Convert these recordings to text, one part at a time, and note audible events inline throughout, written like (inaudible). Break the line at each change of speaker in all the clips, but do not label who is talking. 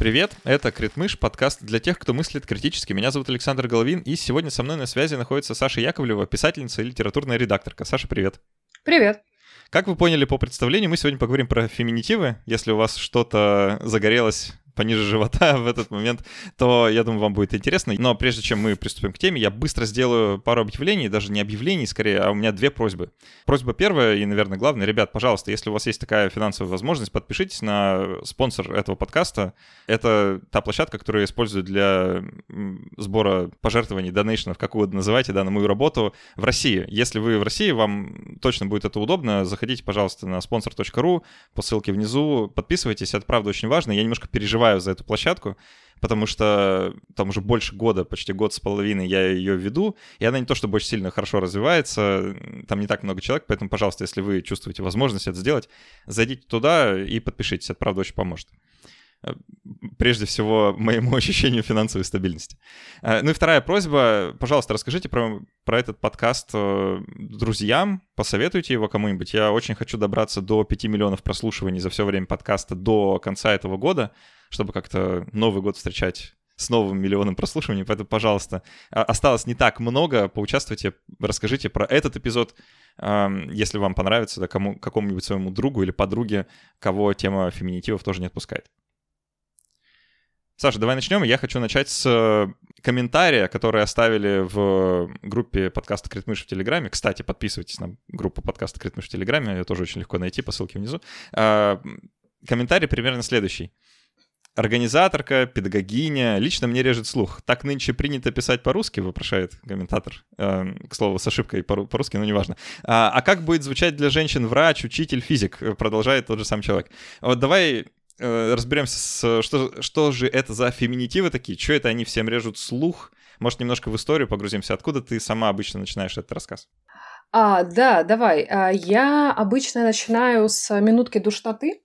Привет, это Критмыш, подкаст для тех, кто мыслит критически. Меня зовут Александр Головин, и сегодня со мной на связи находится Саша Яковлева, писательница и литературная редакторка. Саша, привет.
Привет.
Как вы поняли по представлению, мы сегодня поговорим про феминитивы. Если у вас что-то загорелось пониже живота (laughs) в этот момент, то я думаю, вам будет интересно. Но прежде чем мы приступим к теме, я быстро сделаю пару объявлений, даже не объявлений скорее, а у меня две просьбы. Просьба первая и, наверное, главная. Ребят, пожалуйста, если у вас есть такая финансовая возможность, подпишитесь на спонсор этого подкаста. Это та площадка, которую я использую для сбора пожертвований, донейшенов, как угодно называйте, да, на мою работу в России. Если вы в России, вам точно будет это удобно, заходите, пожалуйста, на sponsor.ru по ссылке внизу, подписывайтесь, это правда очень важно. Я немножко переживаю переживаю за эту площадку, потому что там уже больше года, почти год с половиной я ее веду, и она не то чтобы очень сильно хорошо развивается, там не так много человек, поэтому, пожалуйста, если вы чувствуете возможность это сделать, зайдите туда и подпишитесь, это правда очень поможет э, прежде всего, моему (laughs) ощущению финансовой стабильности. Э, ну и вторая просьба, пожалуйста, расскажите про, про этот подкаст э, друзьям, посоветуйте его кому-нибудь. Я очень хочу добраться до 5 миллионов прослушиваний за все время подкаста до конца этого года чтобы как-то Новый год встречать с новым миллионом прослушиваний, поэтому, пожалуйста, осталось не так много, поучаствуйте, расскажите про этот эпизод, если вам понравится, да, кому, какому-нибудь своему другу или подруге, кого тема феминитивов тоже не отпускает. Саша, давай начнем. Я хочу начать с э, комментария, который оставили в группе подкаста Критмыш в Телеграме. Кстати, подписывайтесь на группу подкаста Критмыш в Телеграме, ее тоже очень легко найти по ссылке внизу. А, комментарий примерно следующий. Организаторка, педагогиня. Лично мне режет слух. Так нынче принято писать по-русски, вопрошает комментатор. Э, к слову, с ошибкой по-русски, но неважно. А, а как будет звучать для женщин врач, учитель, физик? Продолжает тот же сам человек. Вот давай э, разберемся с... Что, что же это за феминитивы такие? Что это они всем режут слух? Может, немножко в историю погрузимся? Откуда ты сама обычно начинаешь этот рассказ?
А, да, давай. А, я обычно начинаю с минутки душноты.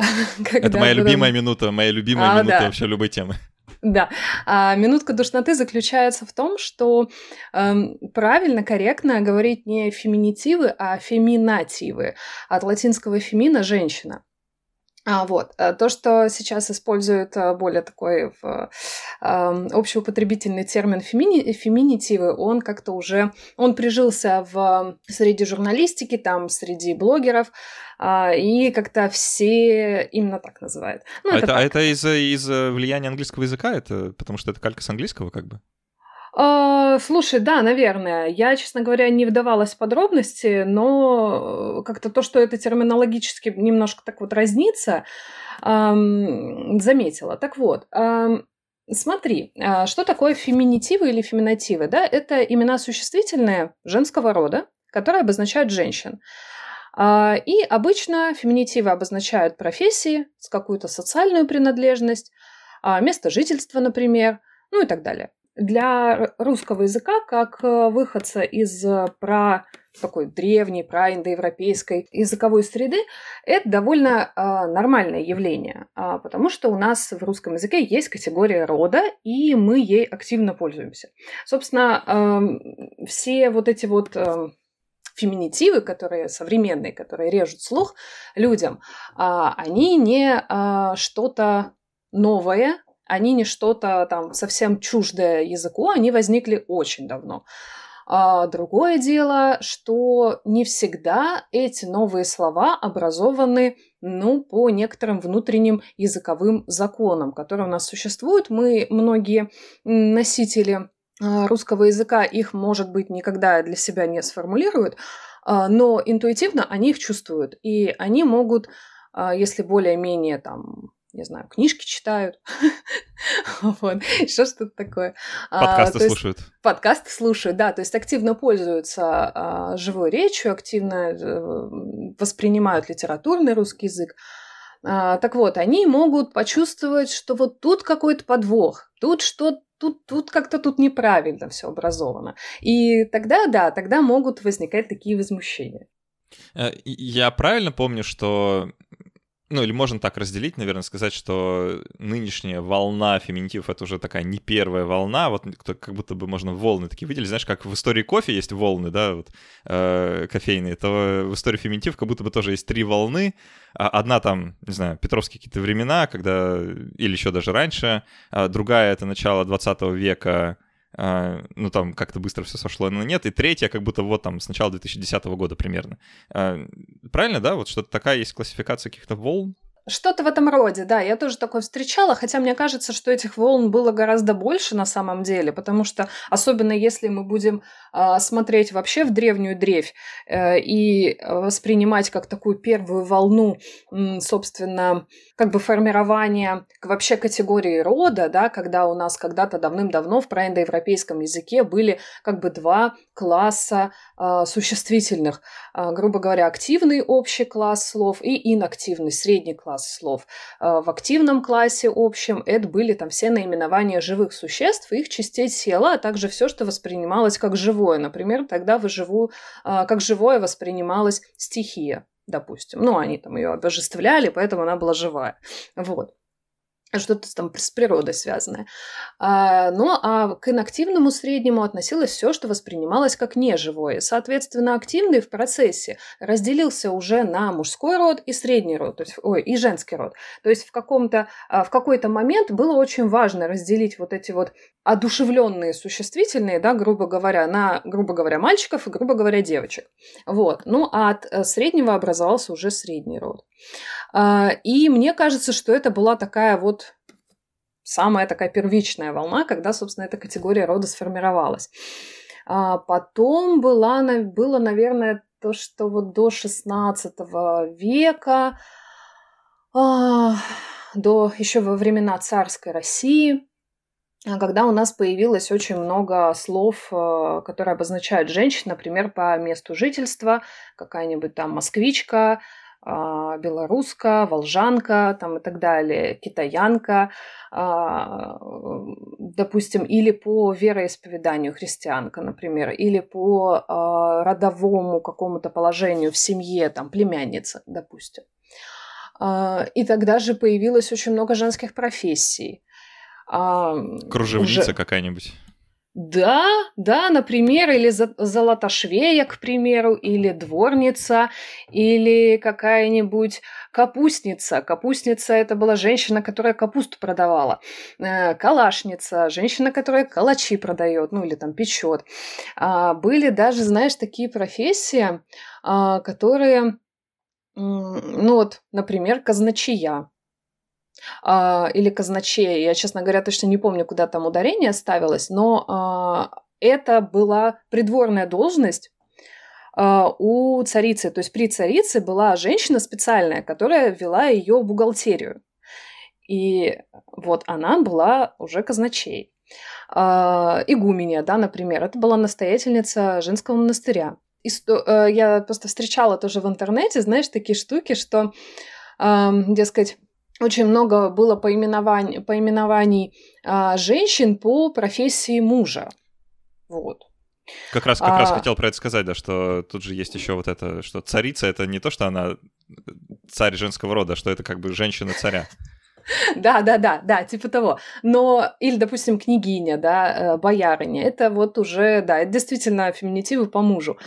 (laughs)
Это моя любимая минута, моя любимая а, минута вообще любой темы.
Да. А минутка душноты заключается в том, что эм, правильно, корректно говорить не феминитивы, а феминативы. От латинского фемина женщина. А, вот. Э, то, что сейчас используют э, более такой в, э, общеупотребительный термин фемини, феминитивы, он как-то уже, он прижился в среди журналистики, там, среди блогеров, э, и как-то все именно так называют.
Ну, а это, это, а это из-за из влияния английского языка? Это потому что это калька с английского, как бы?
А, слушай, да, наверное. Я, честно говоря, не вдавалась в подробности, но как-то то, что это терминологически немножко так вот разнится, заметила. Так вот, смотри, а, что такое феминитивы или феминативы? Да? Это имена существительные женского рода, которые обозначают женщин. А, и обычно феминитивы обозначают профессии, какую-то социальную принадлежность, место жительства, например, ну и так далее для русского языка, как э, выходца из э, про такой древней, праиндоевропейской языковой среды, это довольно э, нормальное явление, э, потому что у нас в русском языке есть категория рода, и мы ей активно пользуемся. Собственно, э, все вот эти вот э, феминитивы, которые современные, которые режут слух людям, а, они не а, что-то новое, они не что-то там совсем чуждое языку, они возникли очень давно. А другое дело, что не всегда эти новые слова образованы ну, по некоторым внутренним языковым законам, которые у нас существуют. Мы, многие носители а, русского языка, их, может быть, никогда для себя не сформулируют, а, но интуитивно они их чувствуют. И они могут, а, если более-менее там не знаю, книжки читают, (laughs) вот, еще что-то такое.
А, подкасты а, слушают.
Есть, подкасты слушают, да, то есть активно пользуются а, живой речью, активно а, воспринимают литературный русский язык. А, так вот, они могут почувствовать, что вот тут какой-то подвох, тут что тут, тут как-то тут неправильно все образовано. И тогда, да, тогда могут возникать такие возмущения.
Э, я правильно помню, что ну или можно так разделить, наверное, сказать, что нынешняя волна феминитивов — это уже такая не первая волна, вот как будто бы можно волны такие выделить, знаешь, как в истории кофе есть волны, да, вот, э, кофейные, то в истории феминитив как будто бы тоже есть три волны, а одна там, не знаю, петровские какие-то времена, когда, или еще даже раньше, а другая — это начало 20 века, ну, там как-то быстро все сошло на нет, и третья как будто вот там с начала 2010 года примерно. Uh, правильно, да? Вот что-то такая есть классификация каких-то волн?
Что-то в этом роде, да, я тоже такое встречала, хотя мне кажется, что этих волн было гораздо больше на самом деле, потому что особенно если мы будем э, смотреть вообще в древнюю древь э, и воспринимать как такую первую волну, э, собственно, как бы формирования вообще категории рода, да, когда у нас когда-то давным-давно в проиндоевропейском языке были как бы два класса э, существительных, э, грубо говоря, активный общий класс слов и инактивный средний класс слов. А, в активном классе общем это были там все наименования живых существ, их частей тела, а также все, что воспринималось как живое. Например, тогда в живую, а, как живое воспринималась стихия допустим. Ну, они там ее обожествляли, поэтому она была живая. Вот что-то там с природой связанное. А, ну, а к инактивному среднему относилось все, что воспринималось как неживое. Соответственно, активный в процессе разделился уже на мужской род и средний род, то есть, ой, и женский род. То есть в, каком-то, а, в какой-то момент было очень важно разделить вот эти вот одушевленные существительные, да, грубо говоря, на, грубо говоря, мальчиков и, грубо говоря, девочек. Вот. Ну, а от э, среднего образовался уже средний род. А, и мне кажется, что это была такая вот самая такая первичная волна, когда, собственно, эта категория рода сформировалась. А потом была, было, наверное, то, что вот до 16 века, а, до еще во времена царской России, когда у нас появилось очень много слов, которые обозначают женщин, например, по месту жительства, какая-нибудь там москвичка, а, белоруска, волжанка там и так далее, китаянка, а, допустим, или по вероисповеданию христианка, например, или по а, родовому какому-то положению в семье, там, племянница, допустим. И тогда же появилось очень много женских профессий.
Кружевница уже... какая-нибудь.
Да, да, например, или золотошвея, к примеру, или дворница, или какая-нибудь капустница. Капустница – это была женщина, которая капусту продавала. Э, калашница – женщина, которая калачи продает, ну или там печет. А, были даже, знаешь, такие профессии, а, которые, ну вот, например, казначия или казначея. Я, честно говоря, точно не помню, куда там ударение ставилось, но а, это была придворная должность а, у царицы. То есть при царице была женщина специальная, которая вела ее в бухгалтерию. И вот она была уже казначей. Игуменя, да, например, это была настоятельница женского монастыря. Э, я просто встречала тоже в интернете, знаешь, такие штуки, что, дескать, очень много было поименований, поименований а, женщин по профессии мужа. Вот.
Как раз, как а... раз хотел про это сказать, да, что тут же есть еще вот это, что царица это не то, что она царь женского рода, что это как бы женщина царя.
Да, да, да, да, типа того. Но, или, допустим, княгиня, да, э, боярыня, это вот уже, да, это действительно феминитивы по мужу.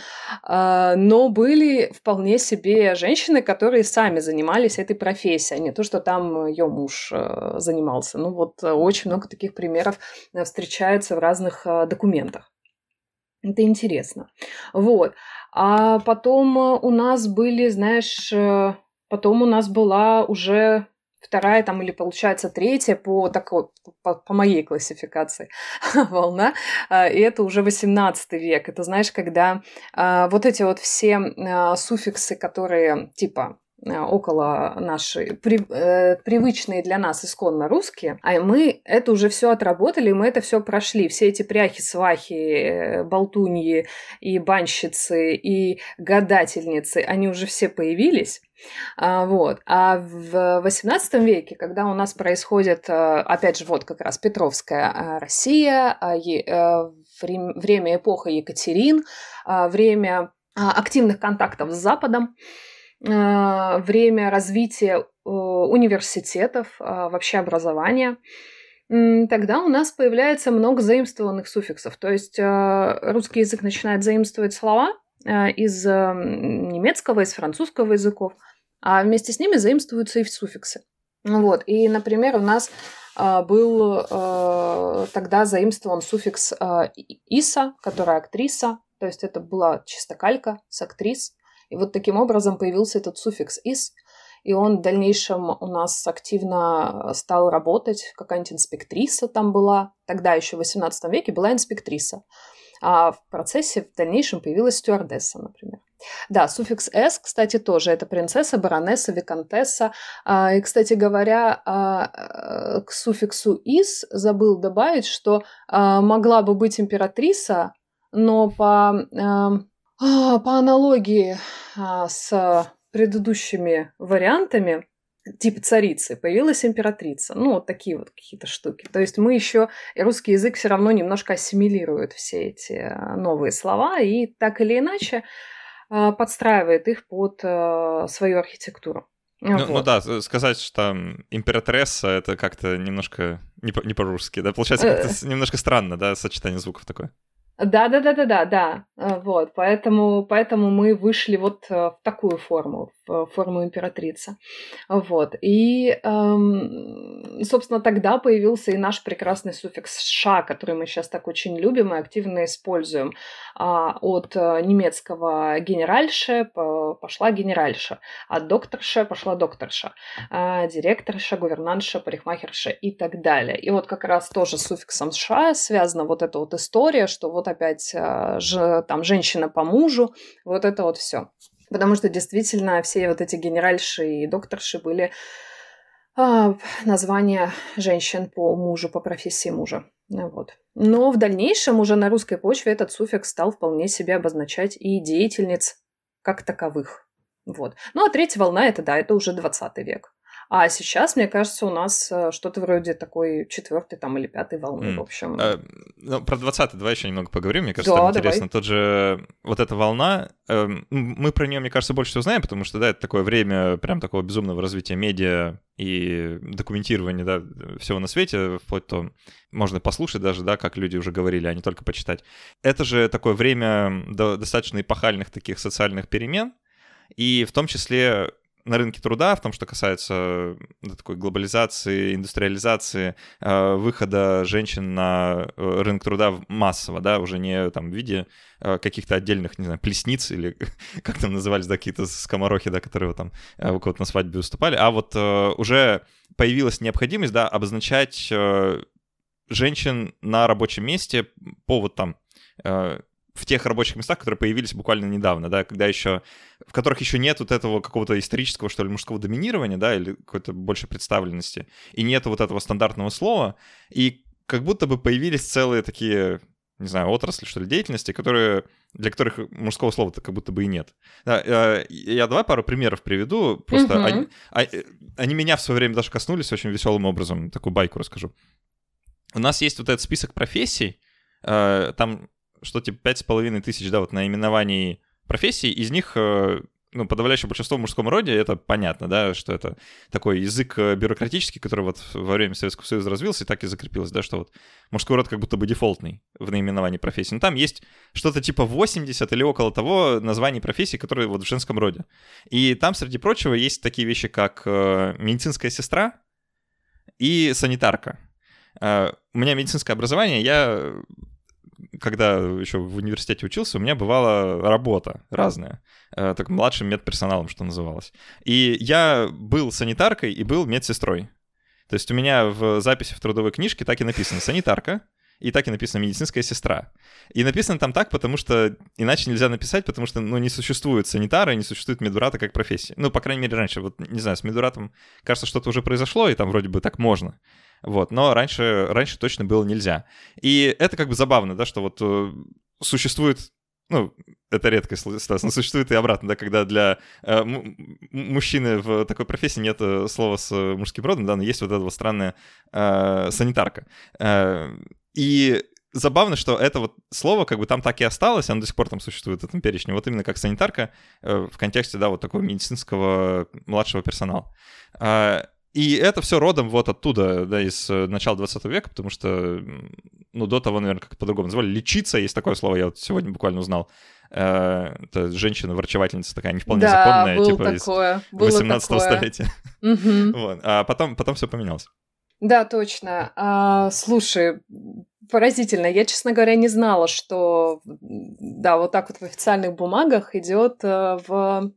А, но были вполне себе женщины, которые сами занимались этой профессией, а не то, что там ее муж э, занимался. Ну вот э, очень много таких примеров встречается в разных документах. Это интересно. Вот. А потом у нас были, знаешь, потом у нас была уже вторая там или получается третья по такой по, по моей классификации (laughs) волна а, и это уже 18 век. Это знаешь когда а, вот эти вот все а, суффиксы которые типа около нашей при, э, привычные для нас исконно русские, а мы это уже все отработали, мы это все прошли, все эти пряхи, свахи, э, болтуньи и банщицы и гадательницы, они уже все появились, а, вот. А в XVIII веке, когда у нас происходит, э, опять же, вот как раз Петровская э, Россия, а, э, время эпоха Екатерин, а, время активных контактов с Западом, э, время развития э, университетов, э, вообще образования, тогда у нас появляется много заимствованных суффиксов. То есть русский язык начинает заимствовать слова из немецкого, из французского языков, а вместе с ними заимствуются и суффиксы. Вот. И, например, у нас был тогда заимствован суффикс «иса», которая актриса, то есть это была чисто калька с актрис. И вот таким образом появился этот суффикс «ис», и он в дальнейшем у нас активно стал работать. Какая-нибудь инспектриса там была. Тогда еще в XVIII веке была инспектриса. А в процессе в дальнейшем появилась стюардесса, например. Да, суффикс «с», кстати, тоже. Это принцесса, баронесса, виконтесса. А, и, кстати говоря, а, к суффиксу «из» забыл добавить, что а, могла бы быть императрица, но по, эм, по аналогии а, с предыдущими вариантами, типа царицы, появилась императрица. Ну, вот такие вот какие-то штуки. То есть мы еще, и русский язык все равно немножко ассимилирует все эти э, новые слова и так или иначе э, подстраивает их под э, свою архитектуру.
Ну, ну вот. ну да, сказать, что императресса это как-то немножко не, по- не по-русски, да? Получается, как-то немножко странно, да, сочетание звуков такое.
Да, да, да, да, да, да. Вот, поэтому, поэтому мы вышли вот э, в такую форму, форму императрицы. Вот. И, эм, собственно, тогда появился и наш прекрасный суффикс «ша», который мы сейчас так очень любим и активно используем. А, от э, немецкого «генеральше» пошла «генеральша», от «докторша» пошла «докторша», а директорша, гувернантша, парикмахерша и так далее. И вот как раз тоже с суффиксом «ша» связана вот эта вот история, что вот опять а, ж, там женщина по мужу, вот это вот все. Потому что действительно все вот эти генеральши и докторши были а, названия женщин по мужу, по профессии мужа. Вот. Но в дальнейшем уже на русской почве этот суффикс стал вполне себе обозначать и деятельниц как таковых. Вот. Ну а третья волна это да, это уже 20 век. А сейчас, мне кажется, у нас э, что-то вроде такой четвертой там или пятой волны, mm. в общем. А,
ну, про 20 давай еще немного поговорим. Мне кажется, да, там интересно. Тот же вот эта волна, э, мы про нее, мне кажется, больше всего знаем, потому что, да, это такое время прям такого безумного развития медиа и документирования, да, всего на свете, вплоть до можно послушать даже, да, как люди уже говорили, а не только почитать. Это же такое время достаточно эпохальных таких социальных перемен, и в том числе на рынке труда, в том, что касается да, такой глобализации, индустриализации, э, выхода женщин на э, рынок труда массово, да, уже не там в виде э, каких-то отдельных, не знаю, плесниц или (laughs) как там назывались, да, какие-то скоморохи, да, которые там э, у кого-то на свадьбе выступали, а вот э, уже появилась необходимость, да, обозначать э, женщин на рабочем месте по вот там э, в тех рабочих местах, которые появились буквально недавно, да, когда еще, в которых еще нет вот этого какого-то исторического, что ли, мужского доминирования, да, или какой-то большей представленности, и нет вот этого стандартного слова, и как будто бы появились целые такие, не знаю, отрасли, что ли, деятельности, которые, для которых мужского слова-то как будто бы и нет. Да, э, я давай пару примеров приведу, просто угу. они, а, они меня в свое время даже коснулись очень веселым образом, такую байку расскажу. У нас есть вот этот список профессий, э, там что типа пять с половиной тысяч, да, вот наименований профессий, из них э, ну, подавляющее большинство в мужском роде, это понятно, да, что это такой язык э, бюрократический, который вот во время Советского Союза развился и так и закрепился, да, что вот мужской род как будто бы дефолтный в наименовании профессии. Но там есть что-то типа 80 или около того названий профессий, которые вот в женском роде. И там, среди прочего, есть такие вещи, как э, медицинская сестра и санитарка. У меня медицинское образование, я когда еще в университете учился, у меня бывала работа разная, э, так младшим медперсоналом, что называлось. И я был санитаркой и был медсестрой. То есть у меня в записи в трудовой книжке так и написано «санитарка», и так и написано «медицинская сестра». И написано там так, потому что иначе нельзя написать, потому что, ну, не существует санитара, не существует медурата как профессии. Ну, по крайней мере, раньше. Вот, не знаю, с медуратом, кажется, что-то уже произошло, и там вроде бы так можно. Вот, но раньше, раньше точно было нельзя. И это как бы забавно, да, что вот э, существует ну, это редкость, Стас, но существует и обратно, да, когда для э, мужчины в такой профессии нет э, слова с мужским родом, да, но есть вот эта вот странная э, санитарка. Э, и забавно, что это вот слово как бы там так и осталось, оно до сих пор там существует в этом перечне, вот именно как санитарка э, в контексте, да, вот такого медицинского младшего персонала. И это все родом вот оттуда, да, из э, начала 20 века, потому что, ну, до того, наверное, как по-другому называли, лечиться, есть такое слово, я вот сегодня буквально узнал. Э, это женщина-врачевательница такая не вполне
да,
законная,
было
типа
такое,
из 18
такое.
столетия.
Угу. (laughs)
Вот. А потом, потом все поменялось.
Да, точно. А, слушай, поразительно. Я, честно говоря, не знала, что да, вот так вот в официальных бумагах идет э, в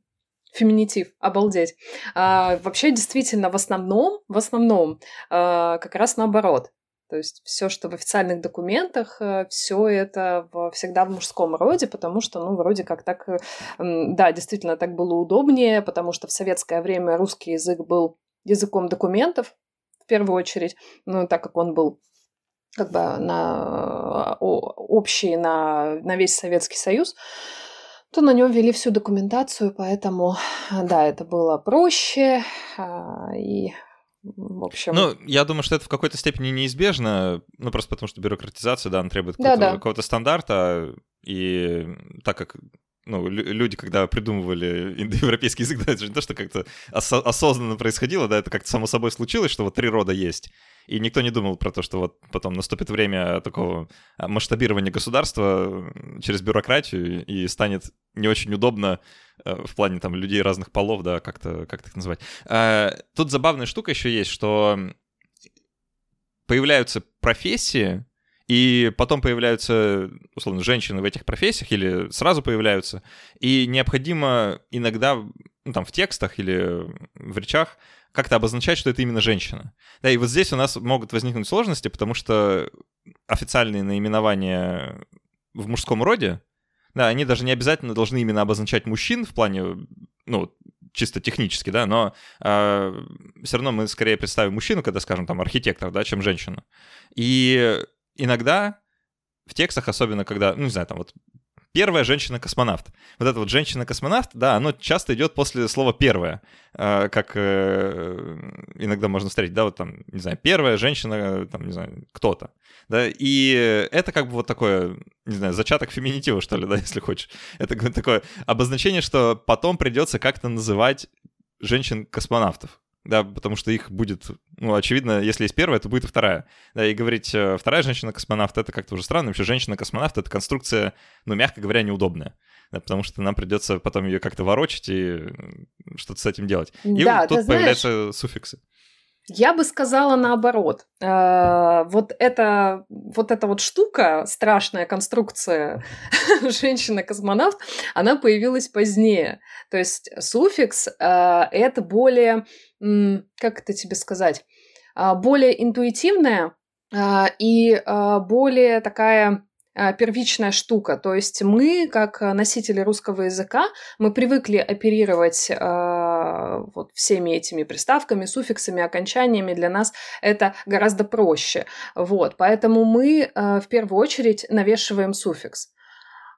феминитив, обалдеть. А, вообще, действительно, в основном, в основном, а, как раз наоборот. То есть все, что в официальных документах, все это всегда в мужском роде, потому что, ну, вроде как так, э, да, действительно так было удобнее, потому что в советское время русский язык был языком документов, в первую очередь, ну, так как он был как бы на общий на, на весь Советский Союз, то на нем вели всю документацию, поэтому, да, это было проще, а, и в общем...
Ну, я думаю, что это в какой-то степени неизбежно, ну, просто потому что бюрократизация, да, она требует какого-то, да, да. какого-то стандарта, и так как ну, люди, когда придумывали (laughs) индоевропейский язык, да, это же не то, что как-то ос- осознанно происходило, да, это как-то само собой случилось, что вот три рода есть. И никто не думал про то, что вот потом наступит время такого а, масштабирования государства через бюрократию и станет не очень удобно э, в плане там людей разных полов, да, как-то как их называть. А, тут забавная штука еще есть, что появляются профессии, и потом появляются, условно, женщины в этих профессиях или сразу появляются, и необходимо иногда, ну, там, в текстах или в речах как-то обозначать, что это именно женщина. Да, и вот здесь у нас могут возникнуть сложности, потому что официальные наименования в мужском роде, да, они даже не обязательно должны именно обозначать мужчин в плане, ну, чисто технически, да, но э, все равно мы скорее представим мужчину, когда скажем там архитектор, да, чем женщину. И иногда в текстах, особенно когда, ну, не знаю, там вот первая женщина-космонавт. Вот эта вот женщина-космонавт, да, оно часто идет после слова первая, э, как э, иногда можно встретить, да, вот там, не знаю, первая женщина, там, не знаю, кто-то, да, и это как бы вот такое, не знаю, зачаток феминитива, что ли, да, (laughs) если хочешь. Это такое обозначение, что потом придется как-то называть женщин-космонавтов да, потому что их будет, ну, очевидно, если есть первая, то будет и вторая. Да, и говорить э, вторая женщина-космонавт, это как-то уже странно. Вообще женщина-космонавт — это конструкция, ну, мягко говоря, неудобная. Да, потому что нам придется потом ее как-то ворочать и что-то с этим делать. И
да,
тут
знаешь,
появляются суффиксы.
Я бы сказала наоборот. Э, вот эта вот эта вот штука, страшная конструкция (laughs) женщина-космонавт, она появилась позднее. То есть суффикс э, это более, как это тебе сказать, а, более интуитивная а, и а, более такая первичная штука. То есть мы, как носители русского языка, мы привыкли оперировать э, вот всеми этими приставками, суффиксами, окончаниями. Для нас это гораздо проще. Вот, поэтому мы э, в первую очередь навешиваем суффикс.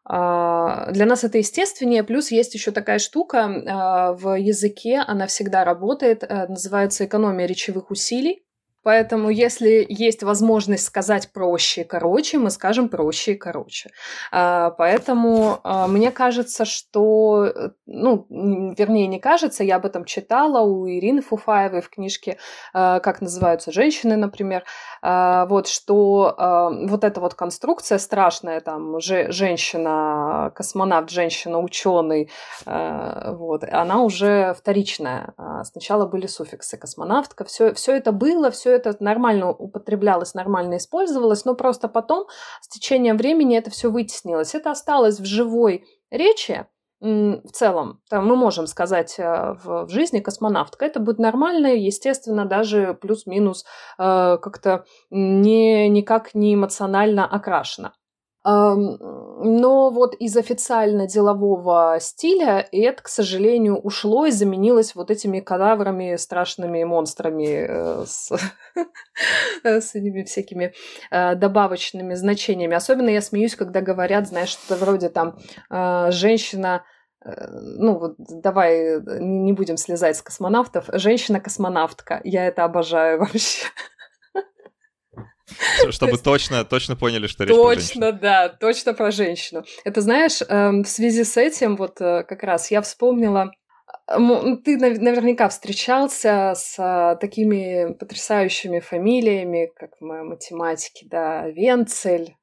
Для нас это естественнее, плюс есть еще такая штука в языке, она всегда работает, называется экономия речевых усилий. Поэтому, если есть возможность сказать проще и короче, мы скажем проще и короче. А, поэтому а, мне кажется, что, э, ну, вернее, не кажется, я об этом читала у Ирины Фуфаевой в книжке а, «Как называются женщины», например, вот, что вот эта вот конструкция страшная, там, женщина-космонавт, женщина-ученый, вот, она уже вторичная. Сначала были суффиксы космонавтка, все, все это было, все это нормально употреблялось, нормально использовалось, но просто потом с течением времени это все вытеснилось. Это осталось в живой речи, в целом, там мы можем сказать э, в жизни космонавтка, это будет нормально, естественно, даже плюс-минус э, как-то не, никак не эмоционально окрашено. Но вот из официально-делового стиля это, к сожалению, ушло и заменилось вот этими кадаврами, страшными монстрами э, с, (laughs) с этими всякими э, добавочными значениями. Особенно я смеюсь, когда говорят, знаешь, что вроде там э, женщина ну вот давай не будем слезать с космонавтов. Женщина-космонавтка. Я это обожаю (laughs) вообще.
Чтобы точно, точно поняли, что речь
Точно, да, точно про женщину. Это знаешь, эм, в связи с этим вот э, как раз я вспомнила ты наверняка встречался с а, такими потрясающими фамилиями, как в математике, да, Венцель,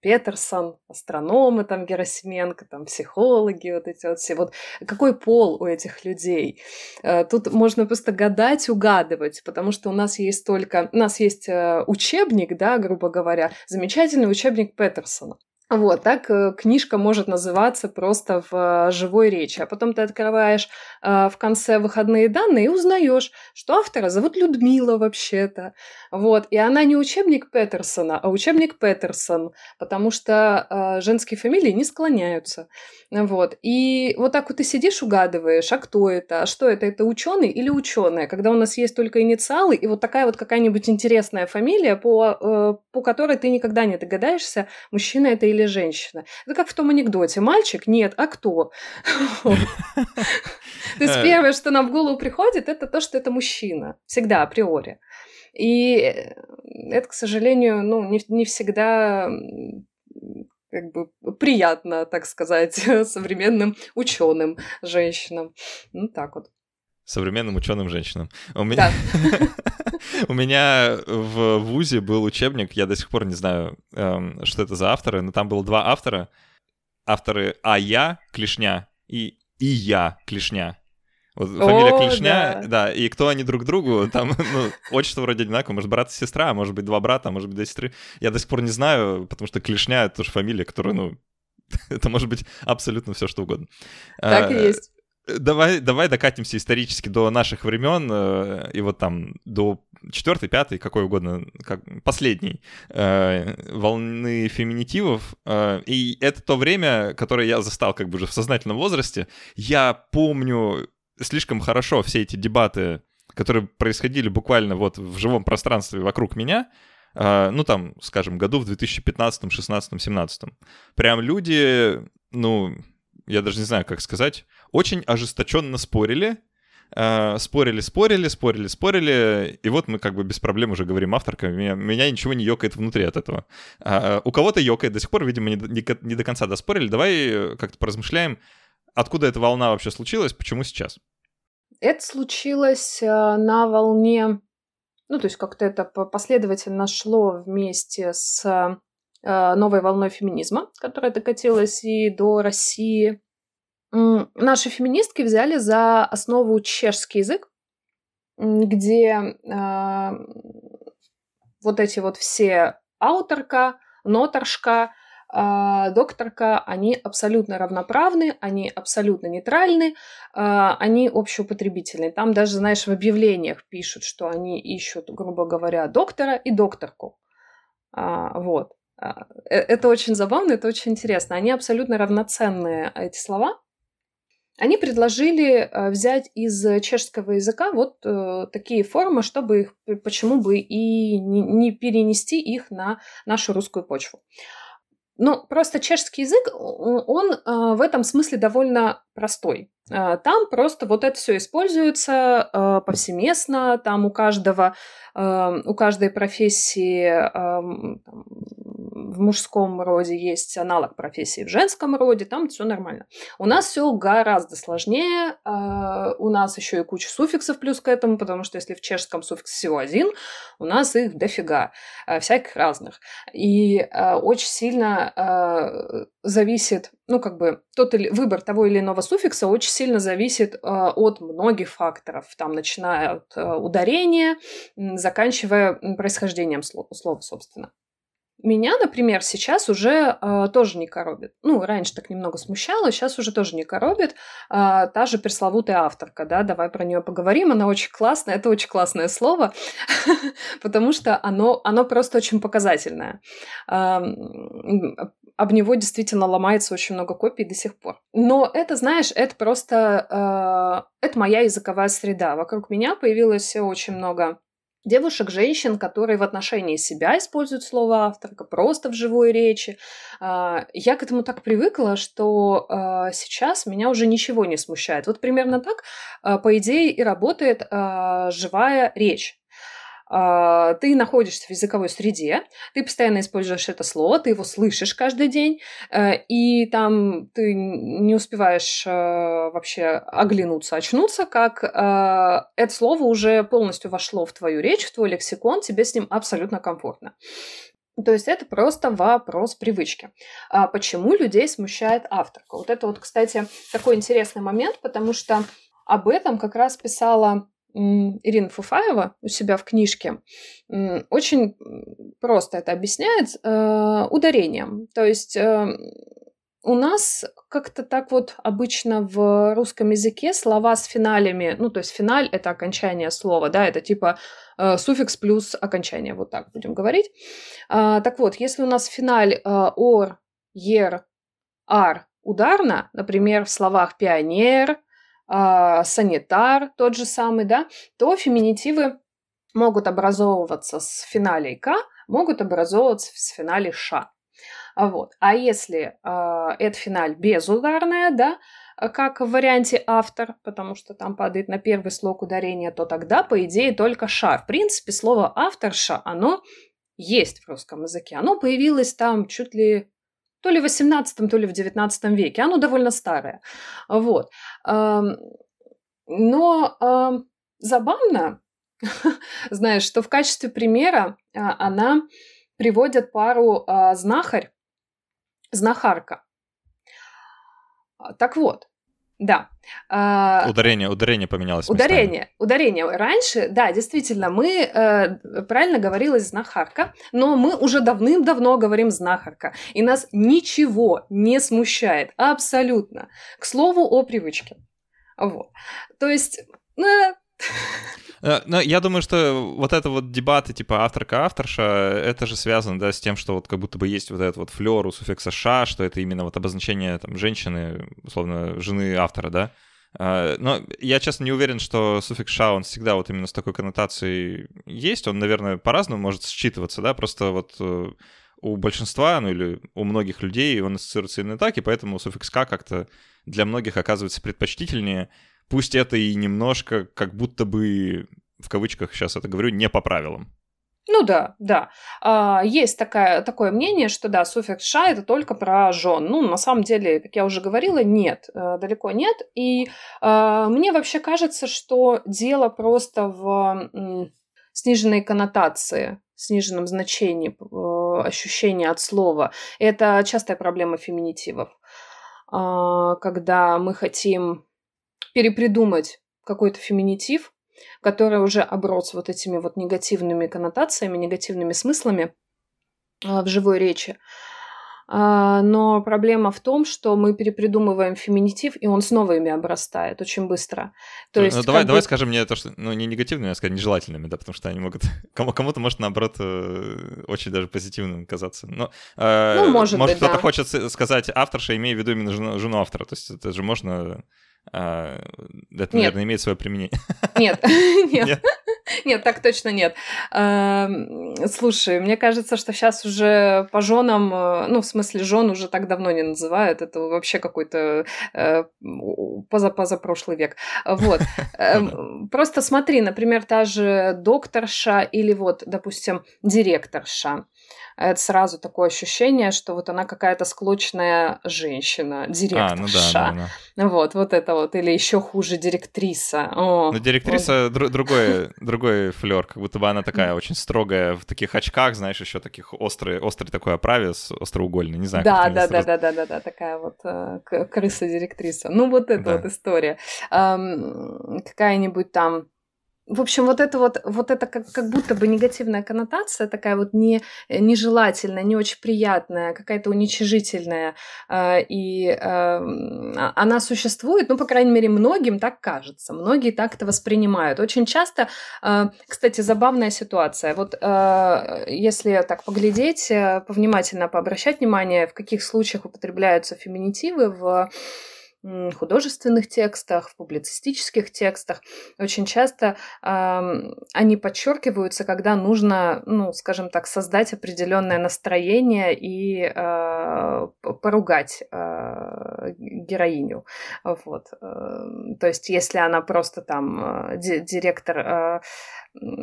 Петерсон, астрономы там Герасименко, там психологи, вот эти вот все. Вот какой пол у этих людей? Э, тут можно просто гадать, угадывать, потому что у нас есть только... У нас есть э, учебник, да, грубо говоря, замечательный учебник Петерсона. Вот, так э, книжка может называться просто в э, живой речи. А потом ты открываешь э, в конце выходные данные и узнаешь, что автора зовут Людмила вообще-то. Вот, и она не учебник Петерсона, а учебник Петерсон, потому что женские фамилии не склоняются. Вот, и вот так вот ты сидишь, угадываешь, а кто это, а что это, это ученый или ученая, когда у нас есть только инициалы и вот такая вот какая-нибудь интересная фамилия, по, по которой ты никогда не догадаешься, мужчина это или или женщина. Это как в том анекдоте. Мальчик? Нет. А кто? (laughs) То есть э. первое, что нам в голову приходит, это то, что это мужчина. Всегда, априори. И это, к сожалению, ну, не, не всегда как бы приятно, так сказать, (laughs) современным ученым женщинам. Ну, так вот
современным ученым женщинам. У меня, (laughs) у меня в ВУЗе был учебник, я до сих пор не знаю, эм, что это за авторы, но там было два автора. Авторы А я, Клешня, и И я, Клешня. Вот фамилия О, Клешня, да. да, и кто они друг другу, (laughs) там, ну, отчество вроде одинаковое, может, брат и сестра, может быть, два брата, может быть, две сестры. Я до сих пор не знаю, потому что Клешня — это тоже фамилия, которая, ну, (laughs) это может быть абсолютно все, что угодно.
Так и а, есть
давай, давай докатимся исторически до наших времен, э, и вот там до четвертой, пятой, какой угодно, как последней э, волны феминитивов. Э, и это то время, которое я застал как бы уже в сознательном возрасте. Я помню слишком хорошо все эти дебаты, которые происходили буквально вот в живом пространстве вокруг меня, Uh, ну, там, скажем, году в 2015, 16, 17. Прям люди, ну, я даже не знаю, как сказать, очень ожесточенно спорили, Uh, спорили, спорили, спорили, спорили, и вот мы как бы без проблем уже говорим авторка, меня, меня ничего не ёкает внутри от этого. Uh, у кого-то ёкает до сих пор, видимо, не, не, не до конца доспорили. Давай как-то поразмышляем, откуда эта волна вообще случилась, почему сейчас?
Это случилось э, на волне, ну, то есть как-то это последовательно шло вместе с э, новой волной феминизма, которая докатилась и до России, Наши феминистки взяли за основу чешский язык, где э, вот эти вот все ауторка, ноторшка, э, докторка, они абсолютно равноправны, они абсолютно нейтральны, э, они общеупотребительные. Там даже, знаешь, в объявлениях пишут, что они ищут, грубо говоря, доктора и докторку. А, вот. Это очень забавно, это очень интересно. Они абсолютно равноценные, эти слова. Они предложили э, взять из чешского языка вот э, такие формы, чтобы их, почему бы и не перенести их на нашу русскую почву. Но просто чешский язык, он э, в этом смысле довольно простой. Там просто вот это все используется повсеместно, там у каждого, у каждой профессии в мужском роде есть аналог профессии в женском роде, там все нормально. У нас все гораздо сложнее, э, у нас еще и куча суффиксов плюс к этому, потому что если в чешском суффикс всего один, у нас их дофига, э, всяких разных. И э, очень сильно зависит, ну как бы тот или, выбор того или иного суффикса очень сильно зависит от многих факторов, там начиная от ударения, заканчивая происхождением слова собственно. Меня, например, сейчас уже э, тоже не коробит. Ну, раньше так немного смущало, сейчас уже тоже не коробит. Э, та же пресловутая авторка, да, давай про нее поговорим. Она очень классная, это очень классное слово, (laughs) потому что оно, оно просто очень показательное. Э, об него действительно ломается очень много копий до сих пор. Но это, знаешь, это просто... Э, это моя языковая среда. Вокруг меня появилось очень много девушек, женщин, которые в отношении себя используют слово авторка, просто в живой речи. А, я к этому так привыкла, что а, сейчас меня уже ничего не смущает. Вот примерно так, а, по идее, и работает живая речь. А, ты находишься в языковой среде, ты постоянно используешь это слово, ты его слышишь каждый день, э, и там ты не успеваешь э, вообще оглянуться, очнуться, как э, это слово уже полностью вошло в твою речь, в твой лексикон, тебе с ним абсолютно комфортно. То есть это просто вопрос привычки. А почему людей смущает авторка? Вот это вот, кстати, такой интересный момент, потому что об этом как раз писала Ирина Фуфаева у себя в книжке очень просто это объясняет э, ударением. То есть э, у нас как-то так вот обычно в русском языке слова с финалями, ну то есть финаль это окончание слова, да, это типа э, суффикс плюс окончание, вот так будем говорить. А, так вот, если у нас финаль ор, ер, ар ударно, например, в словах пионер, санитар тот же самый, да, то феминитивы могут образовываться с финалей «к», могут образовываться с финалей «ша». Вот. А если э, это финаль безударная, да, как в варианте автор, потому что там падает на первый слог ударения, то тогда, по идее, только ша. В принципе, слово авторша, оно есть в русском языке. Оно появилось там чуть ли то ли в 18, то ли в 19 веке. Оно довольно старое. Вот. Но забавно, (laughs) знаешь, что в качестве примера а, она приводит пару а, знахарь, знахарка. Так вот, да.
А, ударение, ударение поменялось.
Ударение, местами. ударение. Раньше, да, действительно, мы э, правильно говорилось знахарка, но мы уже давным-давно говорим знахарка, и нас ничего не смущает, абсолютно. К слову о привычке. Вот. То есть, Э,
но я думаю, что вот это вот дебаты типа авторка-авторша, это же связано, да, с тем, что вот как будто бы есть вот этот вот флер у суффикса «ша», что это именно вот обозначение там женщины, условно, жены автора, да. Э, но я, честно, не уверен, что суффикс «ша», он всегда вот именно с такой коннотацией есть. Он, наверное, по-разному может считываться, да, просто вот э, у большинства, ну или у многих людей он ассоциируется именно так, и поэтому суффикс «к» как-то для многих оказывается предпочтительнее, Пусть это и немножко как будто бы, в кавычках сейчас это говорю, не по правилам.
Ну да, да. А, есть такая, такое мнение, что да, суффикс «ша» — это только про жен. Ну, на самом деле, как я уже говорила, нет, э, далеко нет. И а, мне вообще кажется, что дело просто в сниженной коннотации, сниженном значении э, ощущения от слова. Это частая проблема феминитивов. А, когда мы хотим перепридумать какой-то феминитив, который уже оброс вот этими вот негативными коннотациями, негативными смыслами а, в живой речи. А, но проблема в том, что мы перепридумываем феминитив, и он снова ими обрастает очень быстро.
То есть, ну, давай, давай бы... скажем мне то, что ну, не негативными, а скорее нежелательными, да, потому что они могут (laughs) кому- кому-то может наоборот э, очень даже позитивным казаться. Но,
э, ну, может,
может кто-то
да.
хочет сказать авторша, имея в виду именно жену, жену автора. То есть это же можно это, нет. наверное, имеет свое применение. (laughs) (laughs)
Нет, нет. Нет, так точно нет. Слушай, мне кажется, что сейчас уже по женам, э, ну, в смысле, жен уже так давно не называют. Это вообще какой-то э, позапозапрошлый век. Вот. (laughs) Эм, просто смотри, например, та же докторша или вот, допустим, директорша это сразу такое ощущение, что вот она какая-то склочная женщина, директорша. А, ну да, да, да. Вот, вот это вот. Или еще хуже, директриса. О,
ну, директриса вот. др- другой, (laughs) другой флер, как будто бы она такая очень строгая, в таких очках, знаешь, еще таких острый, острый такой оправе, остроугольный, не знаю.
Да, да, да, да, да, да, да, такая вот э, крыса-директриса. Ну, вот эта да. вот история. Эм, какая-нибудь там в общем, вот это вот, вот это как, как будто бы негативная коннотация, такая вот не, нежелательная, не очень приятная, какая-то уничижительная, э, и э, она существует, ну, по крайней мере, многим так кажется, многие так это воспринимают. Очень часто, э, кстати, забавная ситуация, вот э, если так поглядеть, э, повнимательно пообращать внимание, в каких случаях употребляются феминитивы в художественных текстах, в публицистических текстах. Очень часто э, они подчеркиваются, когда нужно, ну, скажем так, создать определенное настроение и э, поругать э, героиню. Вот. Э, то есть, если она просто там э, директор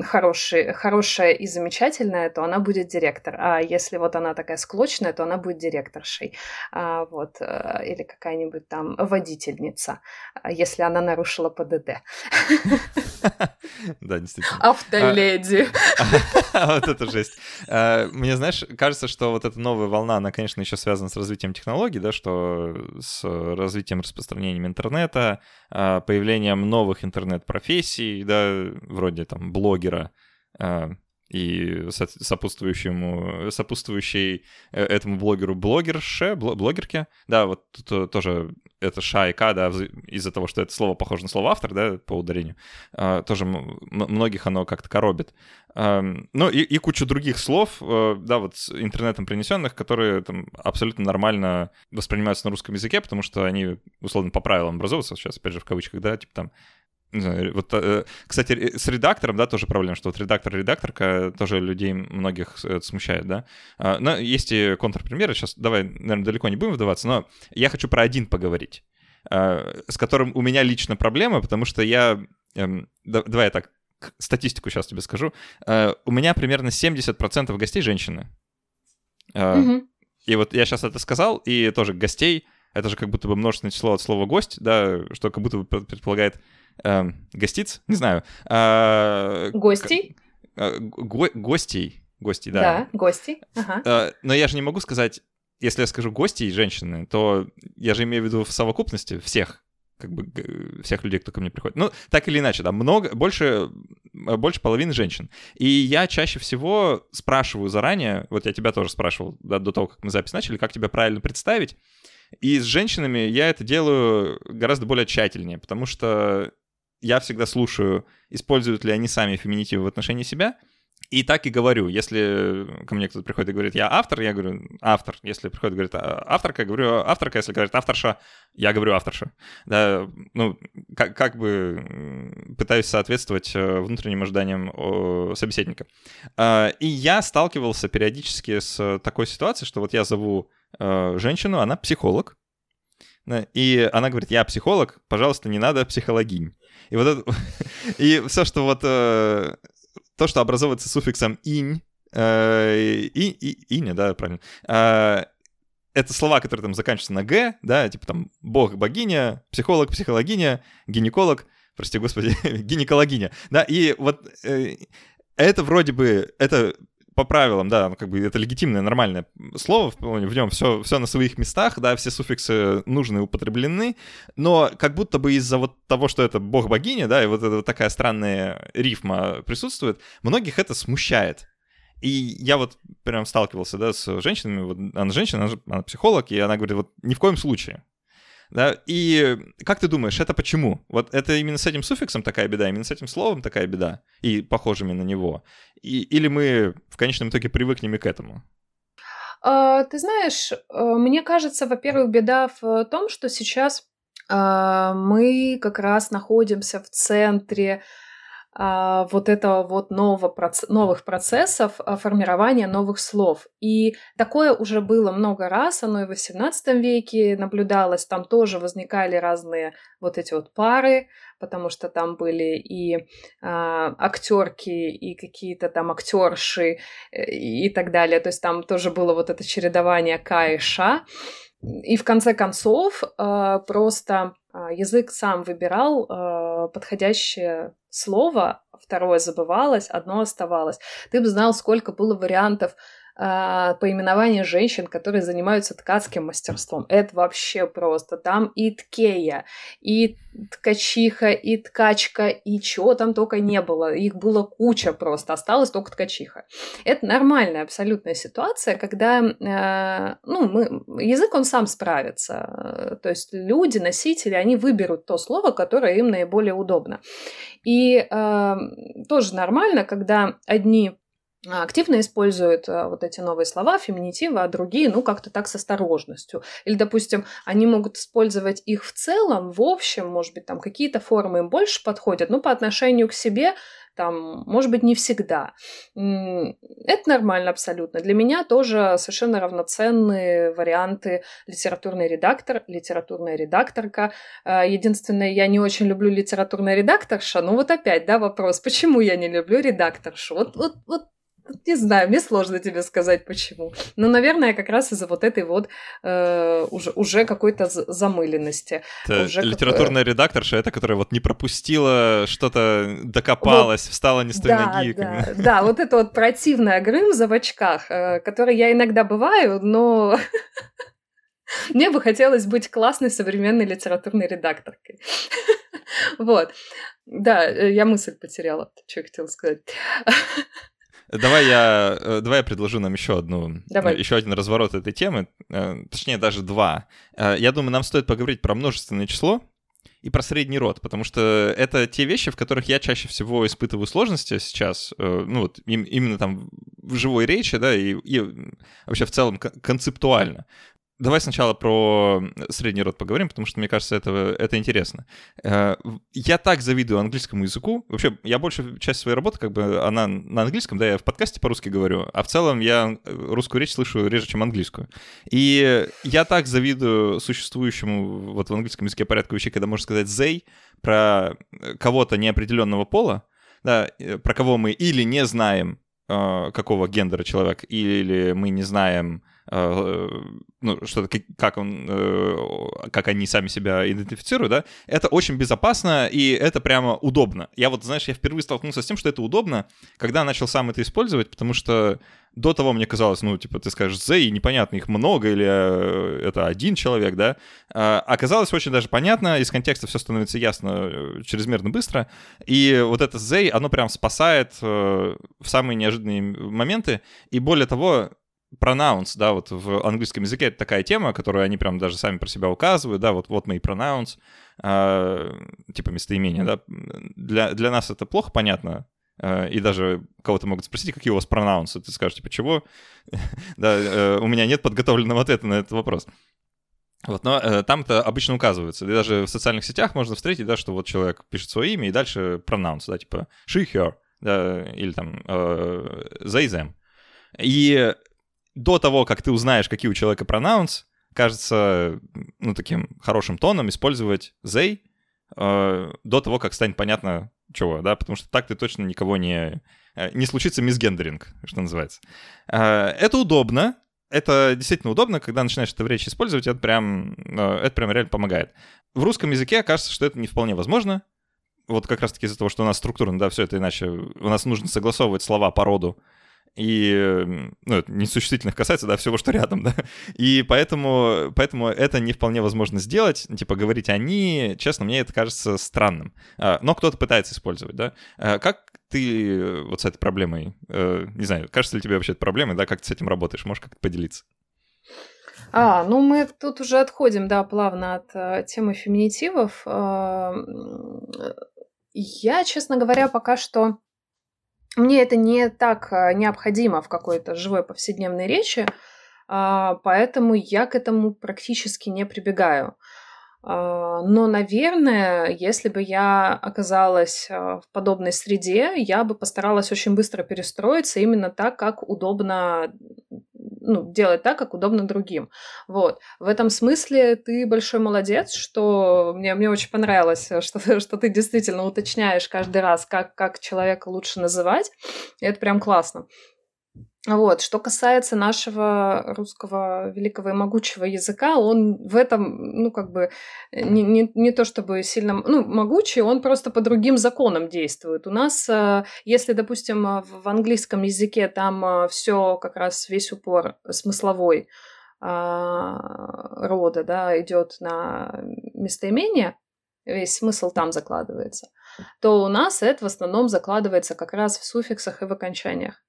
хороший, хорошая и замечательная, то она будет директор. А если вот она такая склочная, то она будет директоршей. А, вот, э, или какая-нибудь там водительница, если она нарушила ПДД. (laughs)
Да, действительно.
Автоледи. (laughs)
Вот это жесть. А, мне, знаешь, кажется, что вот эта новая волна, она, конечно, еще связана с развитием технологий, да, что с развитием распространением интернета, а, появлением новых интернет-профессий, да, вроде там блогера, а, и сопутствующему, сопутствующей э, этому блогеру блогерше, блогерке, да, вот тут тоже это ша и к, да, из-за того, что это слово похоже на слово автор, да, по ударению, а, тоже многих оно как-то коробит. Ну и, и кучу других слов, э, да, вот с интернетом принесенных, которые там абсолютно нормально воспринимаются на русском языке, потому что они, условно, по правилам образуются, сейчас, опять же, в кавычках, да, типа там не знаю, вот, э, кстати, с редактором, да, тоже проблема, что вот редактор-редакторка тоже людей многих смущает, да. А, но есть и контрпримеры, сейчас давай, наверное, далеко не будем вдаваться, но я хочу про один поговорить, а, с которым у меня лично проблема, потому что я, эм, давай я так, статистику сейчас тебе скажу, а, у меня примерно 70% гостей женщины. Угу. И вот я сейчас это сказал, и тоже гостей, это же как будто бы множественное число от слова «гость», да, что как будто бы предполагает э, гостиц, не знаю. Э,
гостей?
Э, го, гостей, гостей, да.
Да, гостей, ага.
Э, но я же не могу сказать, если я скажу гости и женщины, то я же имею в виду в совокупности всех как бы всех людей, кто ко мне приходит. Ну, так или иначе, да, много, больше, больше половины женщин. И я чаще всего спрашиваю заранее, вот я тебя тоже спрашивал да, до того, как мы запись начали, как тебя правильно представить. И с женщинами я это делаю гораздо более тщательнее, потому что я всегда слушаю, используют ли они сами феминитивы в отношении себя, и так и говорю. Если ко мне кто-то приходит и говорит, я автор, я говорю, автор. Если приходит и говорит, «А, авторка, я говорю, авторка. Если говорит, авторша, я говорю, авторша. Да, ну, как, как бы пытаюсь соответствовать э, внутренним ожиданиям собеседника. А, и я сталкивался периодически с такой ситуацией, что вот я зову э, женщину, она психолог, и она говорит, я психолог, пожалуйста, не надо психологинь. И вот это... (laughs) И все, что вот... Э, то, что образовывается суффиксом «инь», э, и, и, «иня», да, правильно, э, это слова, которые там заканчиваются на «г», да, типа там «бог», «богиня», «психолог», «психологиня», «гинеколог», прости господи, (laughs) «гинекологиня», да, и вот э, это вроде бы, это по правилам, да, ну, как бы это легитимное, нормальное слово, в нем все, все на своих местах, да, все суффиксы нужны употреблены, но как будто бы из-за вот того, что это бог-богиня, да, и вот эта вот такая странная рифма присутствует, многих это смущает. И я вот прям сталкивался, да, с женщинами, вот она женщина, она, она психолог, и она говорит, вот ни в коем случае, да? И как ты думаешь, это почему? Вот это именно с этим суффиксом такая беда, именно с этим словом такая беда, и похожими на него? И, или мы в конечном итоге привыкнем и к этому?
А, ты знаешь, э, мне кажется, во-первых, беда в том, что сейчас а, мы как раз находимся в центре вот этого вот нового, новых процессов а, формирования новых слов. И такое уже было много раз, оно и в XVIII веке наблюдалось, там тоже возникали разные вот эти вот пары, потому что там были и э, актерки, и какие-то там актерши э, и так далее. То есть там тоже было вот это чередование К и Ш. И в конце концов э, просто язык сам выбирал подходящее слово, второе забывалось, одно оставалось. Ты бы знал, сколько было вариантов э, поименования женщин, которые занимаются ткацким мастерством. Это вообще просто. Там и ткея, и ткачиха, и ткачка, и чего там только не было. Их было куча просто, осталась только ткачиха. Это нормальная абсолютная ситуация, когда э, ну, мы, язык он сам справится. То есть люди, носители, они выберут то слово, которое им наиболее удобно. И э, тоже нормально, когда одни активно используют э, вот эти новые слова, феминитивы, а другие, ну, как-то так с осторожностью. Или, допустим, они могут использовать их в целом, в общем, может быть, там какие-то формы им больше подходят, но по отношению к себе там, может быть, не всегда. Это нормально абсолютно. Для меня тоже совершенно равноценные варианты литературный редактор, литературная редакторка. Э, единственное, я не очень люблю литературная редакторша, ну вот опять, да, вопрос, почему я не люблю редакторшу? Вот, вот, вот не знаю, мне сложно тебе сказать почему. Но, наверное, как раз из-за вот этой вот э, уже, уже какой-то замыленности.
Это
уже
литературная как... редакторша, это которая вот не пропустила что-то, докопалась, вот, встала не с той
да,
ноги.
Да, да, вот это вот противная грымза в очках, э, которой я иногда бываю, но (laughs) мне бы хотелось быть классной современной литературной редакторкой. (laughs) Вот. Да, э, я мысль потеряла, что я хотела сказать. (laughs)
Давай я, э, давай я предложу нам еще одну,
давай.
еще один разворот этой темы, э, точнее даже два. Э, я думаю, нам стоит поговорить про множественное число и про средний род, потому что это те вещи, в которых я чаще всего испытываю сложности сейчас, ну вот именно там в живой речи, да, и, и вообще в целом концептуально. Давай сначала про средний род поговорим, потому что, мне кажется, это, это интересно. Э, я так завидую английскому языку. Вообще, я большую часть своей работы, как бы, она на английском, да, я в подкасте по-русски говорю, а в целом я русскую речь слышу реже, чем английскую. И я так завидую существующему вот в английском языке порядку вещей, когда можно сказать «they» про кого-то неопределенного пола, да, э, про кого мы или не знаем, э, какого гендера человек, или мы не знаем Э, ну, что как он, э, как они сами себя идентифицируют, да, это очень безопасно и это прямо удобно. Я вот, знаешь, я впервые столкнулся с тем, что это удобно, когда начал сам это использовать, потому что до того мне казалось, ну, типа, ты скажешь «the», и непонятно, их много, или э, это один человек, да. А оказалось очень даже понятно, из контекста все становится ясно чрезмерно быстро, и вот это «they», оно прям спасает в самые неожиданные моменты, и более того, pronouns, да, вот в английском языке это такая тема, которую они прям даже сами про себя указывают, да, вот, вот мои pronouns, э, типа местоимения, да, для, для нас это плохо понятно, э, и даже кого-то могут спросить, какие у вас pronouns, ты скажешь, типа, чего? (laughs) да, э, у меня нет подготовленного ответа на этот вопрос. Вот, но э, там это обычно указывается. И даже в социальных сетях можно встретить, да, что вот человек пишет свое имя и дальше pronouns, да, типа she, her, да, или там э, they, them. И до того, как ты узнаешь, какие у человека пронаунс, кажется, ну, таким хорошим тоном использовать they э, до того, как станет понятно, чего, да, потому что так ты точно никого не... Э, не случится мисгендеринг, что называется. Э, это удобно, это действительно удобно, когда начинаешь это в речи использовать, это прям, э, это прям реально помогает. В русском языке кажется, что это не вполне возможно, вот как раз-таки из-за того, что у нас структурно, да, все это иначе, у нас нужно согласовывать слова по роду, и, ну, несуществительных касается, да, всего, что рядом, (laughs) да, и поэтому, поэтому это не вполне возможно сделать, типа, говорить «они», честно, мне это кажется странным, а, но кто-то пытается использовать, да. А как ты вот с этой проблемой, э, не знаю, кажется ли тебе вообще это проблемой, да, как ты с этим работаешь, можешь как-то поделиться?
А, ну мы тут уже отходим, да, плавно от э, темы феминитивов. Э, я, честно говоря, пока что мне это не так э, необходимо в какой-то живой повседневной речи, а, поэтому я к этому практически не прибегаю. А, но, наверное, если бы я оказалась э, в подобной среде, я бы постаралась очень быстро перестроиться именно так, как удобно ну, делать так, как удобно другим. Вот. В этом смысле ты большой молодец, что мне, мне очень понравилось, что, (laughs) что ты действительно уточняешь каждый раз, как, как человека лучше называть. И это прям классно. Вот. Что касается нашего русского великого и могучего языка, он в этом, ну, как бы, не, не, не то чтобы сильно, ну, могучий, он просто по другим законам действует. У нас, э, если, допустим, в английском языке там э, все как раз весь упор смысловой а, рода, да, идет на местоимение, весь смысл там закладывается, то у нас это в основном закладывается как раз в суффиксах и в окончаниях.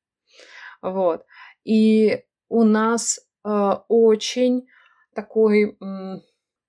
Вот. И у нас э, очень такой э,